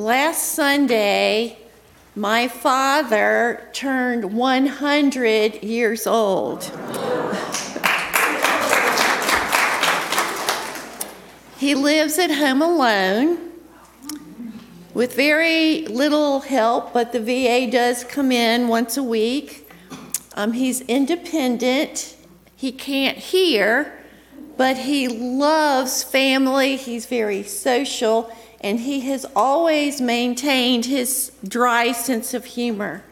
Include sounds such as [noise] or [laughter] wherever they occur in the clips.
last Sunday, my father turned 100 years old. he lives at home alone with very little help, but the VA does come in once a week. Um, he's independent, he can't hear, but he loves family, he's very social and he has always maintained his dry sense of humor.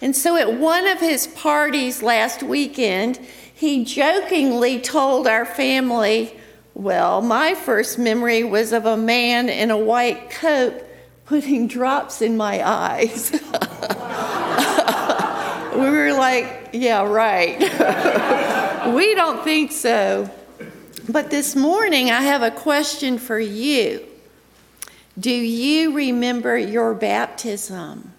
And so at one of his parties last weekend, he jokingly told our family, Well, my first memory was of a man in a white coat putting drops in my eyes. [laughs] we were like, Yeah, right. [laughs] we don't think so. But this morning, I have a question for you. Do you remember your baptism?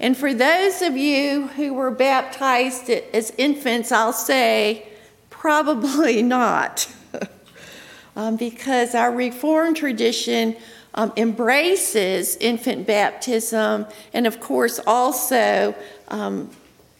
And for those of you who were baptized as infants, I'll say probably [laughs] not. [laughs] um, because our Reformed tradition um, embraces infant baptism and, of course, also um,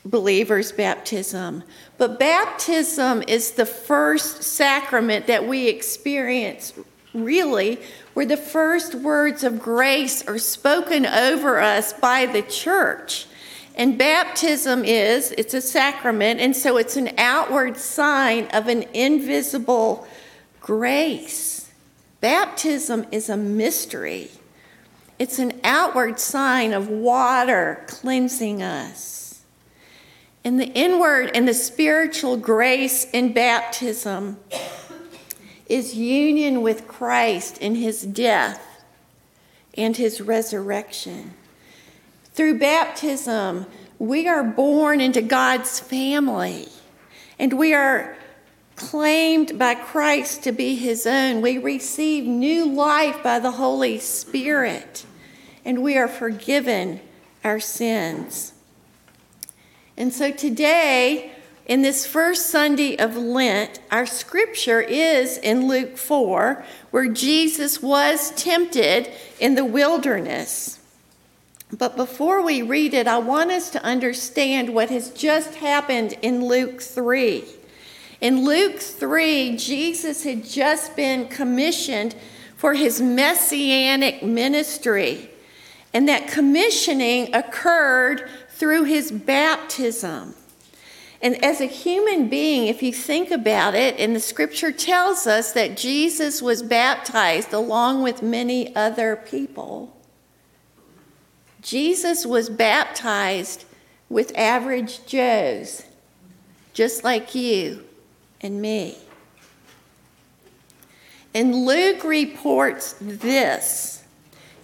believers' baptism. But baptism is the first sacrament that we experience really where the first words of grace are spoken over us by the church. And baptism is, it's a sacrament, and so it's an outward sign of an invisible grace. Baptism is a mystery. It's an outward sign of water cleansing us. And the inward and the spiritual grace in baptism is union with Christ in his death and his resurrection. Through baptism, we are born into God's family and we are claimed by Christ to be his own. We receive new life by the Holy Spirit and we are forgiven our sins. And so today, in this first Sunday of Lent, our scripture is in Luke 4, where Jesus was tempted in the wilderness. But before we read it, I want us to understand what has just happened in Luke 3. In Luke 3, Jesus had just been commissioned for his messianic ministry. And that commissioning occurred through his baptism. And as a human being, if you think about it, and the scripture tells us that Jesus was baptized along with many other people, Jesus was baptized with average Joes, just like you and me. And Luke reports this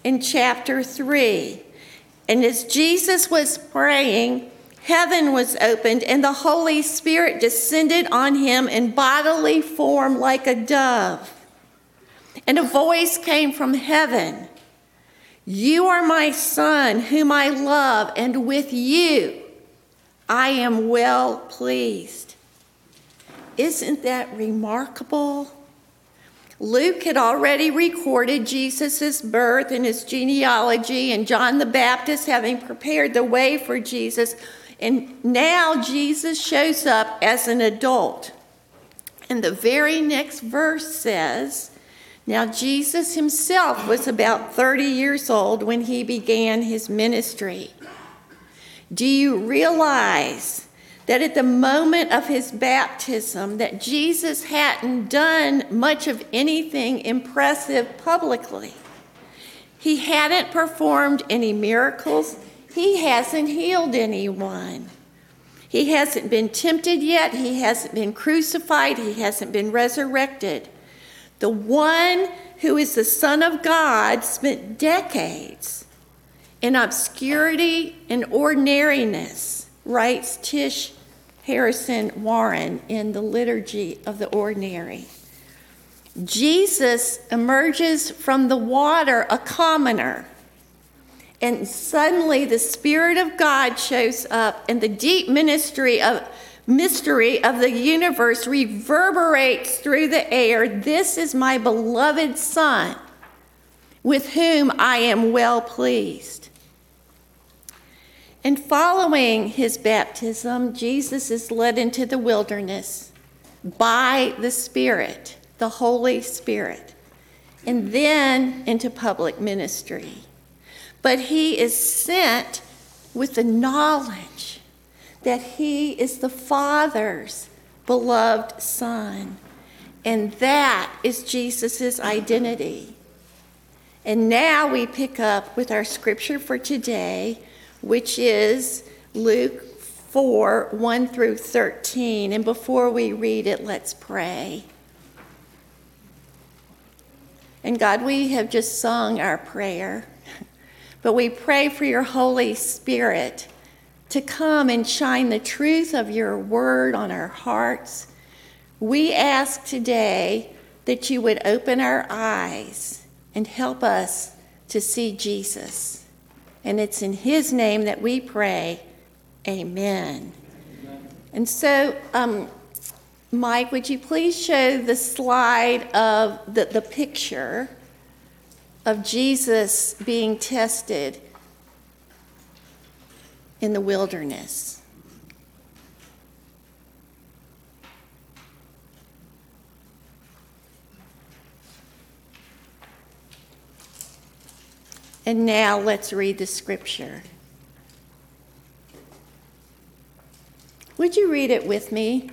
in chapter 3. And as Jesus was praying, heaven was opened, and the Holy Spirit descended on him in bodily form like a dove. And a voice came from heaven You are my Son, whom I love, and with you I am well pleased. Isn't that remarkable? Luke had already recorded Jesus' birth and his genealogy, and John the Baptist having prepared the way for Jesus and now Jesus shows up as an adult. And the very next verse says, Now Jesus himself was about 30 years old when he began his ministry. Do you realize that at the moment of his baptism that Jesus hadn't done much of anything impressive publicly? He hadn't performed any miracles. He hasn't healed anyone. He hasn't been tempted yet. He hasn't been crucified. He hasn't been resurrected. The one who is the Son of God spent decades in obscurity and ordinariness, writes Tish Harrison Warren in the Liturgy of the Ordinary. Jesus emerges from the water a commoner and suddenly the Spirit of God shows up, and the deep ministry of mystery of the universe reverberates through the air. This is my beloved Son, with whom I am well pleased. And following his baptism, Jesus is led into the wilderness by the Spirit, the Holy Spirit, and then into public ministry. But he is sent with the knowledge that he is the Father's beloved Son. And that is Jesus' identity. And now we pick up with our scripture for today, which is Luke 4 1 through 13. And before we read it, let's pray. And God, we have just sung our prayer, but we pray for your Holy Spirit to come and shine the truth of your word on our hearts. We ask today that you would open our eyes and help us to see Jesus. And it's in his name that we pray. Amen. And so, um, Mike, would you please show the slide of the, the picture of Jesus being tested in the wilderness? And now let's read the scripture. Would you read it with me?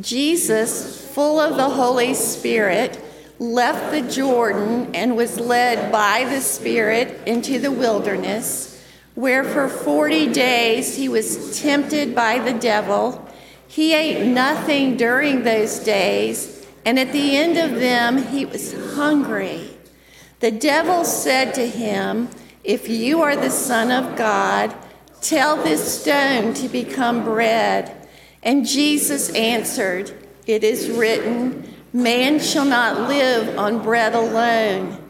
Jesus, full of the Holy Spirit, left the Jordan and was led by the Spirit into the wilderness, where for 40 days he was tempted by the devil. He ate nothing during those days, and at the end of them he was hungry. The devil said to him, If you are the Son of God, tell this stone to become bread. And Jesus answered, It is written, Man shall not live on bread alone.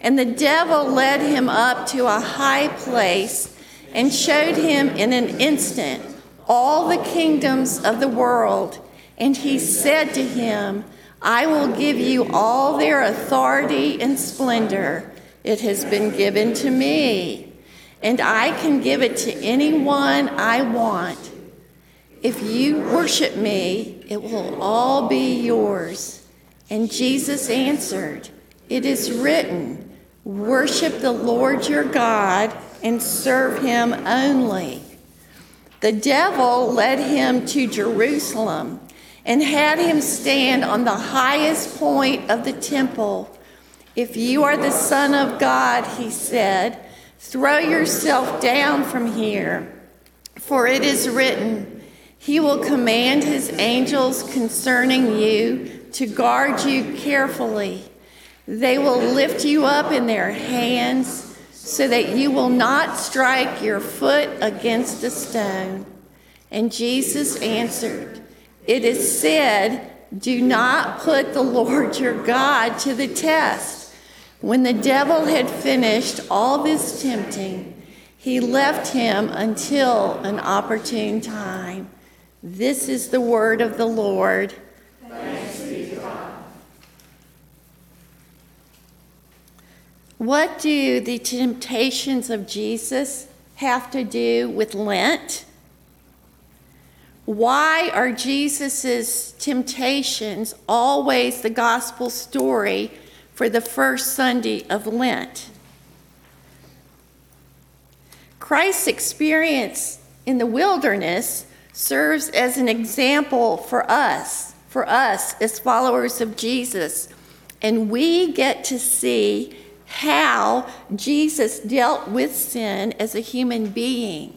And the devil led him up to a high place and showed him in an instant all the kingdoms of the world. And he said to him, I will give you all their authority and splendor. It has been given to me, and I can give it to anyone I want. If you worship me, it will all be yours. And Jesus answered, It is written, Worship the Lord your God and serve him only. The devil led him to Jerusalem and had him stand on the highest point of the temple. If you are the Son of God, he said, throw yourself down from here, for it is written, he will command his angels concerning you to guard you carefully. They will lift you up in their hands so that you will not strike your foot against a stone. And Jesus answered, It is said, Do not put the Lord your God to the test. When the devil had finished all this tempting, he left him until an opportune time. This is the word of the Lord. What do the temptations of Jesus have to do with Lent? Why are Jesus' temptations always the gospel story for the first Sunday of Lent? Christ's experience in the wilderness serves as an example for us, for us as followers of Jesus. And we get to see how Jesus dealt with sin as a human being,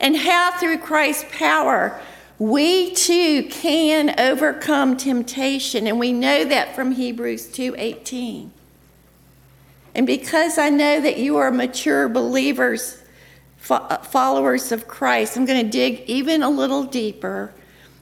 and how through Christ's power, we too can overcome temptation. And we know that from Hebrews 2:18 and because I know that you are mature believers followers of Christ, I'm going to dig even a little deeper.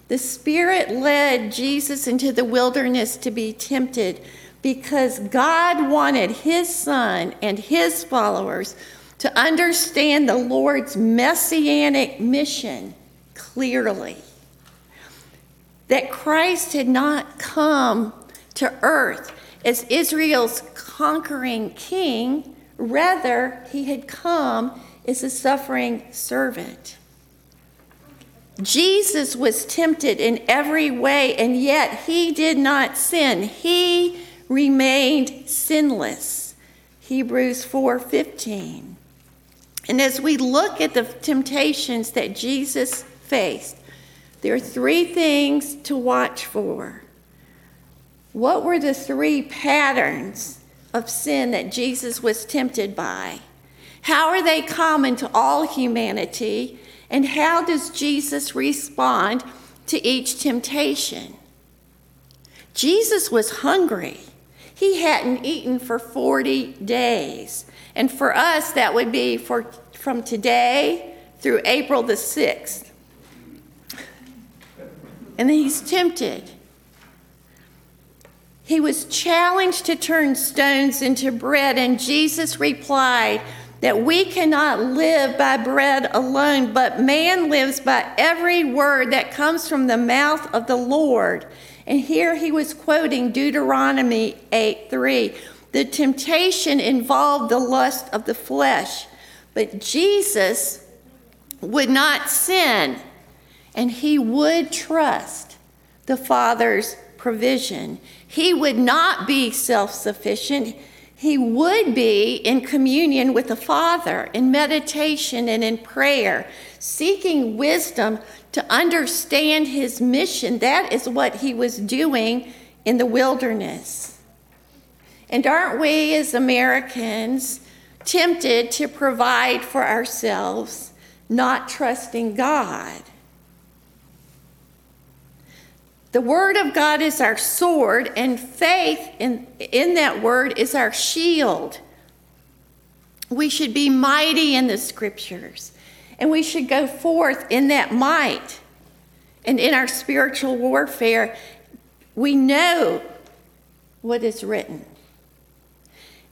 The Spirit led Jesus into the wilderness to be tempted because God wanted His Son and His followers to understand the Lord's messianic mission clearly. That Christ had not come to earth as Israel's conquering king, rather, he had come as a suffering servant. Jesus was tempted in every way, and yet he did not sin. He remained sinless. Hebrews 4:15. And as we look at the temptations that Jesus faced, there are three things to watch for. What were the three patterns of sin that Jesus was tempted by? How are they common to all humanity? And how does Jesus respond to each temptation? Jesus was hungry. He hadn't eaten for 40 days. And for us, that would be for, from today through April the 6th. And then he's tempted. He was challenged to turn stones into bread, and Jesus replied, that we cannot live by bread alone, but man lives by every word that comes from the mouth of the Lord. And here he was quoting Deuteronomy 8 3. The temptation involved the lust of the flesh, but Jesus would not sin, and he would trust the Father's provision. He would not be self sufficient he would be in communion with the Father, in meditation and in prayer, seeking wisdom to understand his mission. That is what he was doing in the wilderness. And aren't we as Americans tempted to provide for ourselves, not trusting God? The Word of God is our sword, and faith in, in that Word is our shield. We should be mighty in the Scriptures, and we should go forth in that might. And in our spiritual warfare, we know what is written.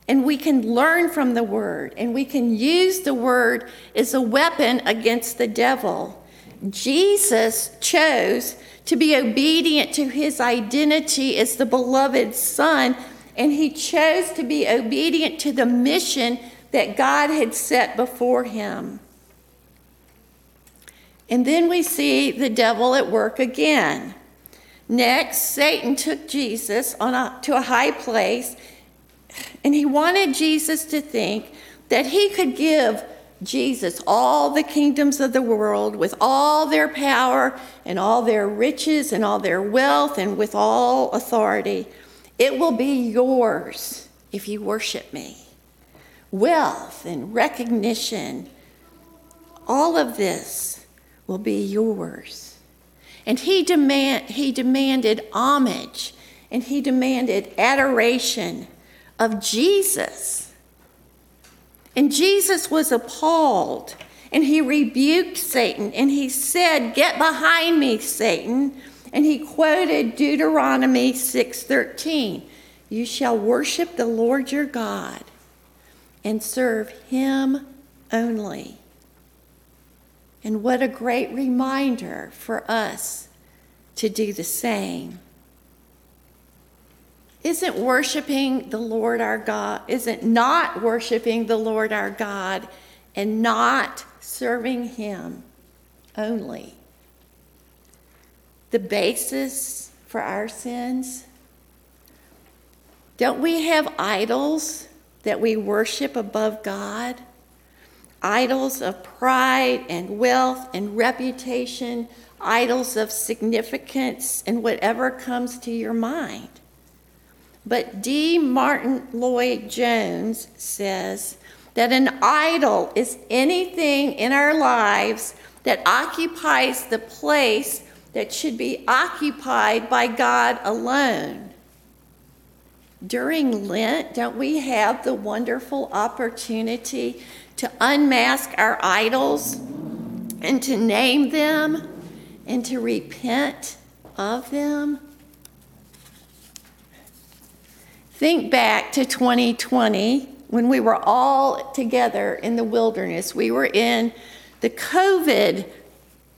And we can learn from the Word, and we can use the Word as a weapon against the devil. Jesus chose to be obedient to his identity as the beloved Son, and he chose to be obedient to the mission that God had set before him. And then we see the devil at work again. Next, Satan took Jesus on a, to a high place, and he wanted Jesus to think that he could give Jesus all the kingdoms of the world with all their power and all their riches and all their wealth and with all authority. It will be yours if you worship me. Wealth and recognition, all of this will be yours. And he, demand, he demanded homage and he demanded adoration of Jesus and Jesus was appalled and he rebuked Satan and he said, "Get behind me, Satan." And he quoted Deuteronomy 6:13, "You shall worship the Lord your God and serve him only." And what a great reminder for us to do the same. Isn't worshiping the Lord our God, isn't not worshiping the Lord our God and not serving Him only the basis for our sins? Don't we have idols that we worship above God? Idols of pride and wealth and reputation, idols of significance and whatever comes to your mind. But D. Martyn Lloyd Jones says that an idol is anything in our lives that occupies the place that should be occupied by God alone. During Lent, don't we have the wonderful opportunity to unmask our idols and to name them and to repent of them? Think back to 2020 when we were all together in the wilderness. We were in the COVID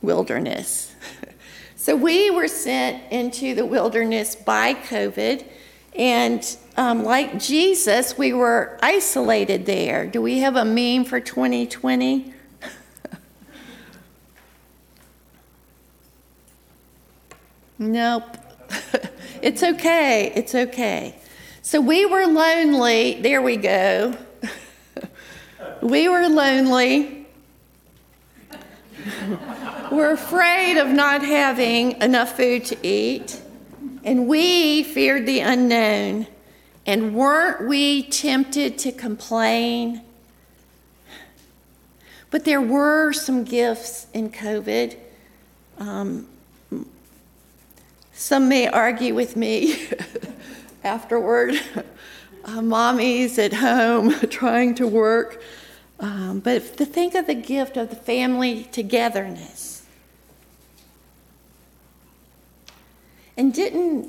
wilderness. [laughs] so we were sent into the wilderness by COVID, and um, like Jesus, we were isolated there. Do we have a meme for 2020? [laughs] nope. [laughs] it's okay. It's okay. So we were lonely. There we go. [laughs] we were lonely. we're afraid of not having enough food to eat. And we feared the unknown. And weren't we tempted to complain? But there were some gifts in COVID. Um, some may argue with me [laughs] afterward. Uh, mommy's at home [laughs] trying to work. Um, but to think of the gift of the family togetherness. And didn't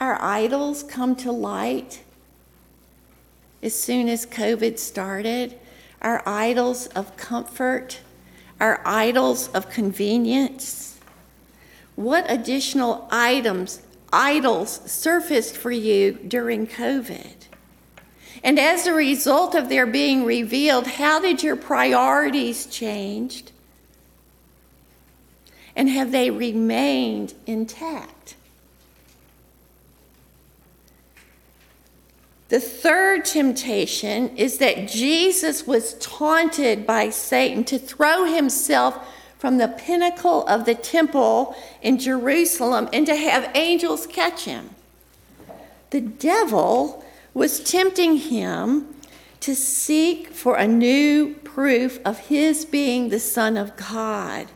our idols come to light as soon as COVID started? Our idols of comfort, our idols of convenience. What additional items, idols surfaced for you during COVID? And as a result of their being revealed, how did your priorities change? And have they remained intact? The third temptation is that Jesus was taunted by Satan to throw himself from the pinnacle of the temple in Jerusalem and to have angels catch him. The devil was tempting him to seek for a new proof of his being the Son of God.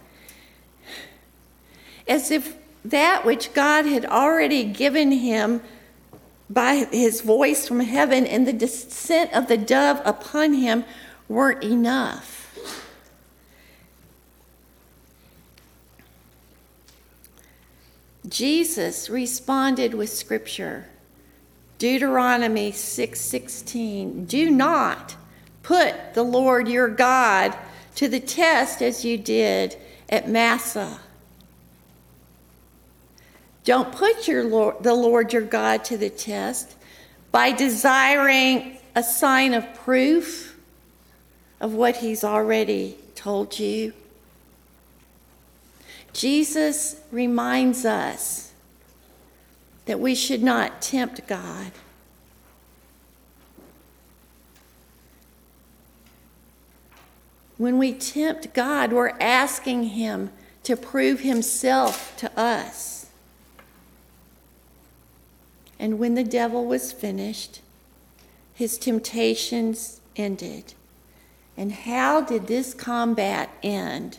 As if that which God had already given him by his voice from heaven and the descent of the dove upon him weren't enough. Jesus responded with scripture. Deuteronomy 6:16 Do not put the Lord your God to the test as you did at Massah don't put your Lord, the Lord your God to the test by desiring a sign of proof of what he's already told you. Jesus reminds us that we should not tempt God. When we tempt God, we're asking Him to prove Himself to us. And when the devil was finished, his temptations ended. And how did this combat end?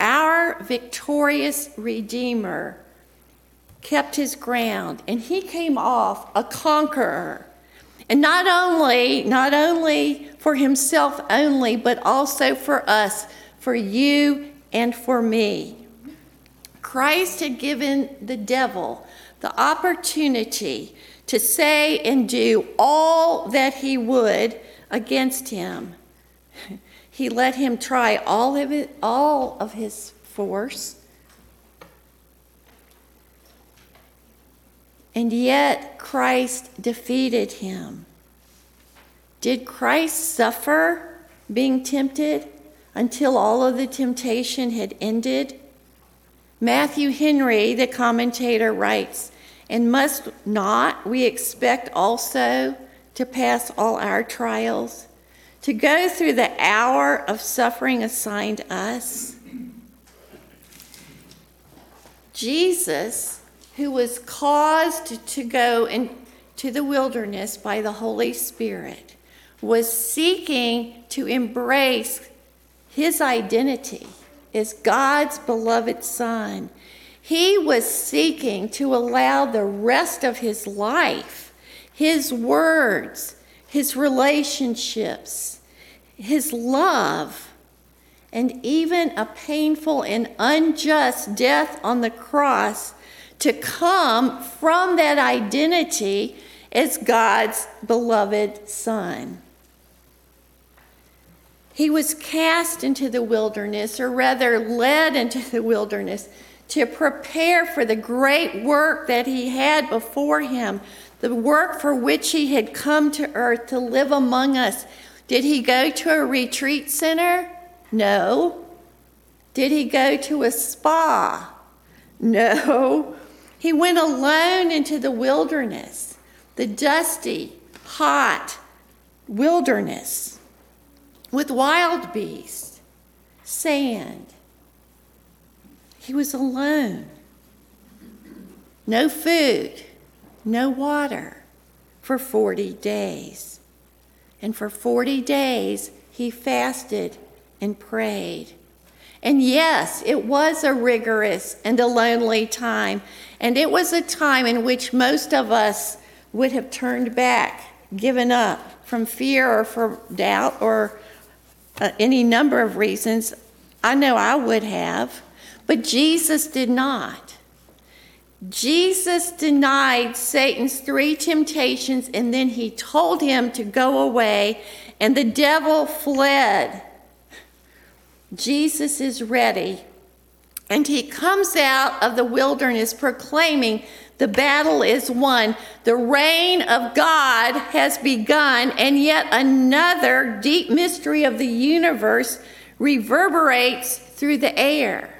Our victorious Redeemer kept his ground and he came off a conqueror. And not only, not only for himself only, but also for us, for you and for me. Christ had given the devil the opportunity to say and do all that he would against him. [laughs] He let him try all of it, all of his force. And yet Christ defeated him. Did Christ suffer being tempted until all of the temptation had ended? Matthew Henry, the commentator, writes and must not we expect also to pass all our trials, to go through the hour of suffering assigned us? Jesus, who was caused to go into the wilderness by the Holy Spirit, was seeking to embrace his identity as God's beloved Son he was seeking to allow the rest of his life, his words, his relationships, his love, and even a painful and unjust death on the cross to come from that identity as God's beloved Son. He was cast into the wilderness, or rather, led into the wilderness to prepare for the great work that he had before him, the work for which he had come to earth to live among us. Did he go to a retreat center? No. Did he go to a spa? No. He went alone into the wilderness, the dusty, hot wilderness with wild beasts, sand. He was alone. No food no water for 40 days. And for 40 days, he fasted and prayed. And yes, it was a rigorous and a lonely time. And it was a time in which most of us would have turned back, given up from fear or from doubt or uh, any number of reasons. I know I would have. But Jesus did not. Jesus denied Satan's three temptations and then he told him to go away, and the devil fled. Jesus is ready. And he comes out of the wilderness proclaiming the battle is won. The reign of God has begun, and yet another deep mystery of the universe reverberates through the air.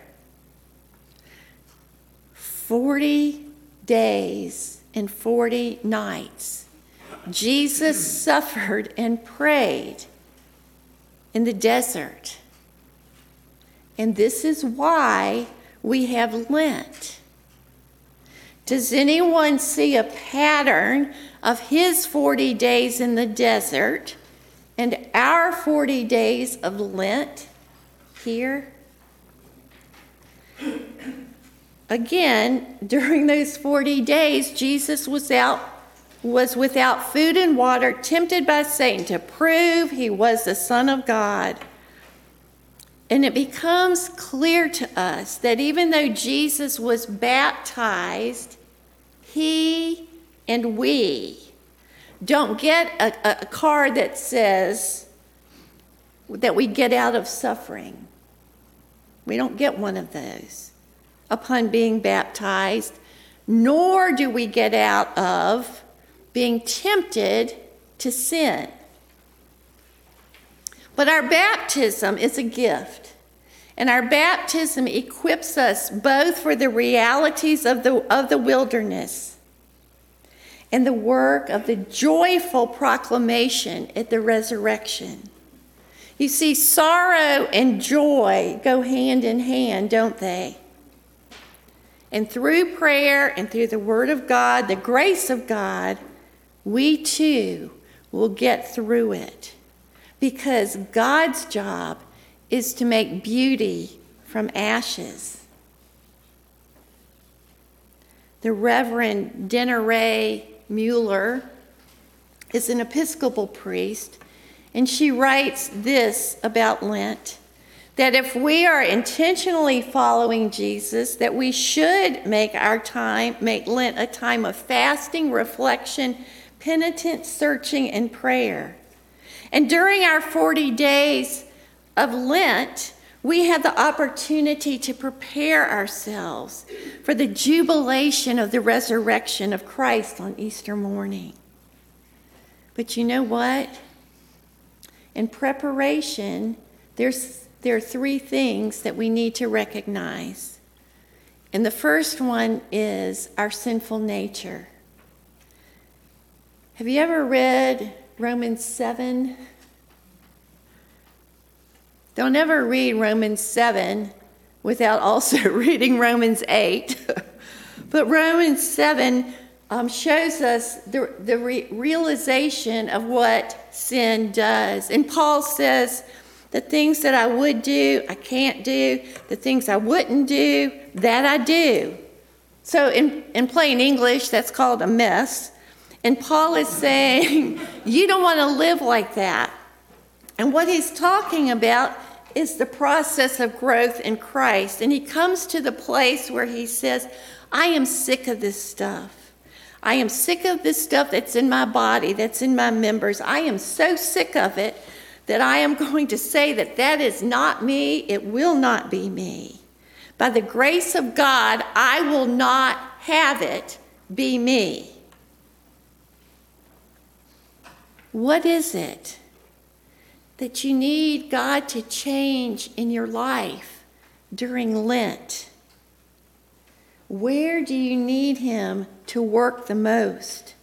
40 days and 40 nights, Jesus suffered and prayed in the desert. And this is why we have Lent. Does anyone see a pattern of his 40 days in the desert and our 40 days of Lent here? Again, [laughs] during those 40 days, Jesus was out was without food and water, tempted by Satan to prove he was the Son of God. And it becomes clear to us that even though Jesus was baptized, he and we don't get a, a card that says that we get out of suffering. We don't get one of those upon being baptized, nor do we get out of being tempted to sin. But our baptism is a gift. And our baptism equips us both for the realities of the, of the wilderness and the work of the joyful proclamation at the resurrection. You see, sorrow and joy go hand in hand, don't they? And through prayer and through the Word of God, the grace of God, we too will get through it. Because God's job is to make beauty from ashes. The Reverend Denneray Mueller is an Episcopal priest, and she writes this about Lent that if we are intentionally following Jesus, that we should make our time, make Lent a time of fasting, reflection, penitent searching, and prayer. And during our 40 days of Lent, we have the opportunity to prepare ourselves for the jubilation of the resurrection of Christ on Easter morning. But you know what? In preparation, there's there are three things that we need to recognize. And the first one is our sinful nature. Have you ever read Romans 7? Don't ever read Romans 7 without also [laughs] reading Romans 8. [laughs] but Romans 7 um, shows us the, the re- realization of what sin does. And Paul says, the things that I would do, I can't do. The things I wouldn't do, that I do. So, in, in plain English, that's called a mess. And Paul is saying, [laughs] You don't want to live like that. And what he's talking about is the process of growth in Christ. And he comes to the place where he says, I am sick of this stuff. I am sick of this stuff that's in my body, that's in my members. I am so sick of it that I am going to say that that is not me, it will not be me. By the grace of God, I will not have it be me. What is it that you need God to change in your life during Lent? Where do you need Him to work the most?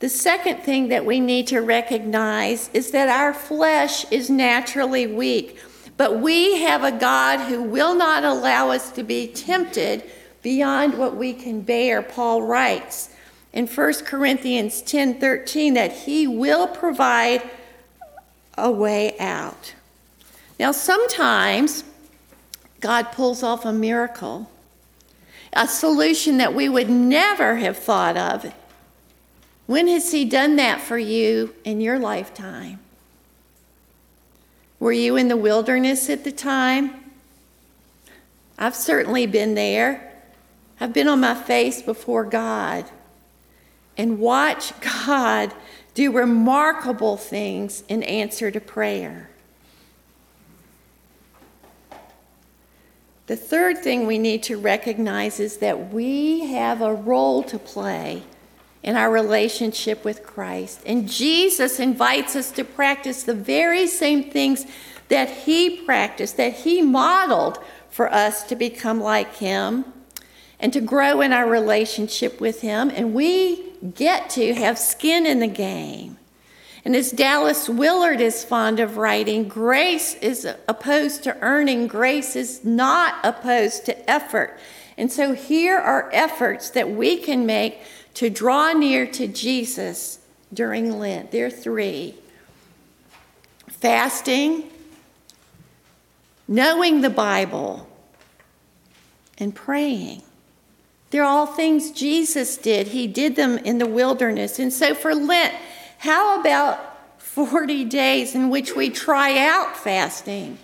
The second thing that we need to recognize is that our flesh is naturally weak, but we have a God who will not allow us to be tempted beyond what we can bear, Paul writes in 1 Corinthians 10:13 that he will provide a way out. Now sometimes God pulls off a miracle, a solution that we would never have thought of. When has he done that for you in your lifetime? Were you in the wilderness at the time? I've certainly been there. I've been on my face before God and watch [laughs] God do remarkable things in answer to prayer. The third thing we need to recognize is that we have a role to play in our relationship with Christ. And Jesus invites us to practice the very same things that He practiced, that He modeled for us to become like Him and to grow in our relationship with Him. And we get to have skin in the game. And as Dallas Willard is fond of writing, grace is opposed to earning, grace is not opposed to effort. And so here are efforts that we can make to draw near to Jesus during Lent. There are three fasting, knowing the Bible, and praying. They're all things Jesus did. He did them in the wilderness. And so for Lent, how about 40 days in which we try out fasting?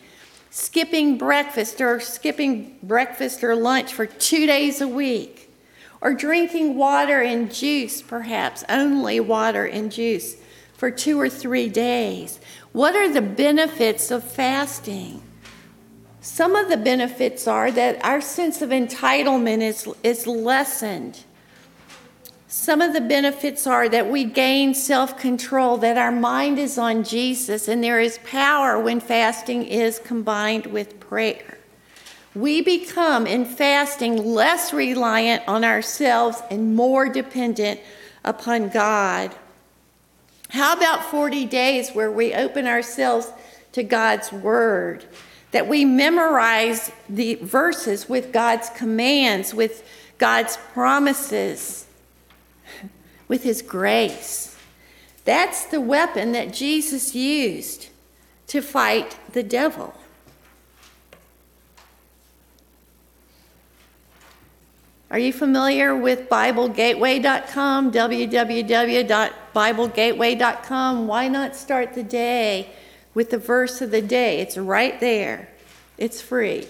Skipping breakfast or skipping breakfast or lunch for two days a week. Or drinking water and juice, perhaps, only water and juice for two or three days. What are the benefits of fasting? Some of the benefits are that our sense of entitlement is, is lessened. Some of the benefits are that we gain self control, that our mind is on Jesus, and there is power when fasting is combined with prayer. We become, in fasting, less reliant on ourselves and more dependent upon God. How about 40 days where we open ourselves to God's Word? that we memorize the verses with God's commands, with God's promises, [laughs] with His grace. That's the weapon that Jesus used to fight the devil. Are you familiar with BibleGateway.com, www.biblegateway.com? Why not start the day with the verse of the day. It's right there, it's free.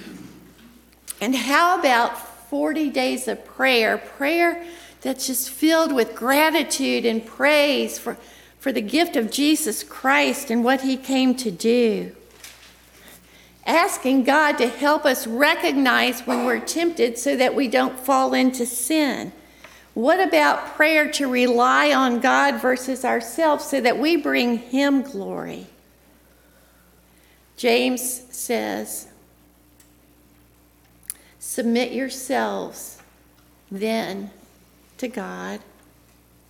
[laughs] and how about 40 days of prayer? Prayer that's just filled with gratitude and praise for, for the gift of Jesus Christ and what he came to do. Asking God to help us recognize when we're tempted so that we don't fall into sin. What about prayer to rely on God versus ourselves so that we bring Him glory? James says, Submit yourselves then to God,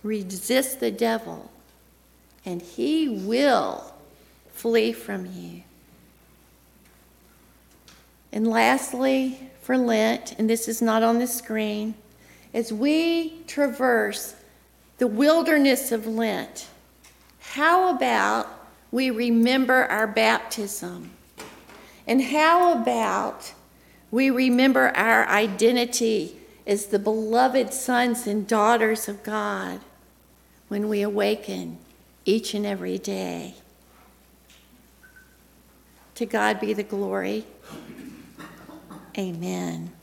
resist the devil, and he will flee from you. And lastly, for Lent, and this is not on the screen, as we traverse the wilderness of Lent, how about we remember our baptism? And how about we remember our identity as the beloved sons and daughters of God when we awaken each and every day? To God be the glory. Amen.